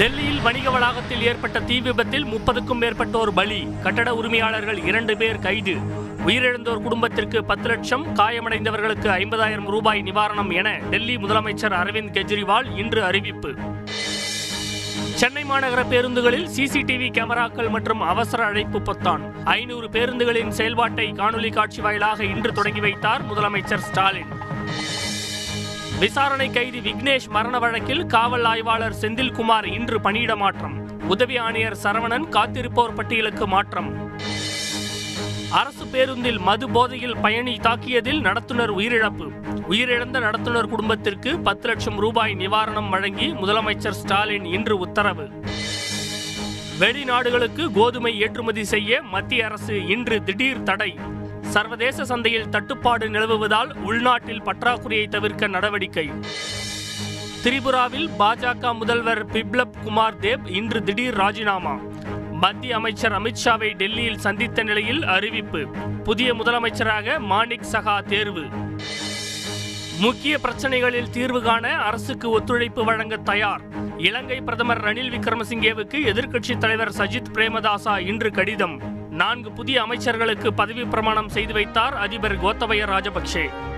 டெல்லியில் வணிக வளாகத்தில் ஏற்பட்ட தீ விபத்தில் முப்பதுக்கும் மேற்பட்டோர் பலி. கட்டட உரிமையாளர்கள் இரண்டு பேர் கைது. உயிரிழந்தோர் குடும்பத்திற்கு பத்து லட்சம் காயமடைந்தவர்களுக்கு ஐம்பதாயிரம் ரூபாய் நிவாரணம் என டெல்லி முதலமைச்சர் அரவிந்த் கெஜ்ரிவால் இன்று அறிவிப்பு. சென்னை மாநகர பேருந்துகளில் சிசிடிவி கேமராக்கள் மற்றும் அவசர அழைப்பு பொத்தான். ஐநூறு பேருந்துகளின் செயல்பாட்டை காணொலி காட்சி வாயிலாக இன்று தொடங்கி வைத்தார் முதலமைச்சர் ஸ்டாலின். விசாரணை கைதி விக்னேஷ் மரண வழக்கில் காவல் ஆய்வாளர் செந்தில்குமார் இன்று பணியிட மாற்றம். உதவி ஆணையர் சரவணன் காத்திருப்போர் பட்டியலுக்கு மாற்றம். அரசு பேருந்தில் மது போதையில் பயணி தாக்கியதில் நடத்துனர் உயிரிழப்பு. உயிரிழந்த நடத்துனர் குடும்பத்திற்கு பத்து லட்சம் ரூபாய் நிவாரணம் வழங்கி முதலமைச்சர் ஸ்டாலின் இன்று உத்தரவு. வெளிநாடுகளுக்கு கோதுமை ஏற்றுமதி செய்ய மத்திய அரசு இன்று திடீர் தடை. சர்வதேச சந்தையில் தட்டுப்பாடு நிலவுவதால் உள்நாட்டில் பற்றாக்குறையை தவிர்க்க நடவடிக்கை. திரிபுராவில் பாஜக முதல்வர் பிப்லப் குமார் தேவ் இன்று திடீர் ராஜினாமா. மத்திய அமைச்சர் அமித்ஷாவை டெல்லியில் சந்தித்த நிலையில் அறிவிப்பு. புதிய முதலமைச்சராக மாணிக் சகா தேர்வு. முக்கிய பிரச்சனைகளில் தீர்வு காண அரசுக்கு ஒத்துழைப்பு வழங்க தயார். இலங்கை பிரதமர் ரணில் விக்ரமசிங்கேவுக்கு எதிர்க்கட்சித் தலைவர் சஜித் பிரேமதாசா இன்று கடிதம். நான்கு புதிய அமைச்சர்களுக்கு பதவி பிரமாணம் செய்து வைத்தார் அதிபர் கோத்தபய ராஜபக்சே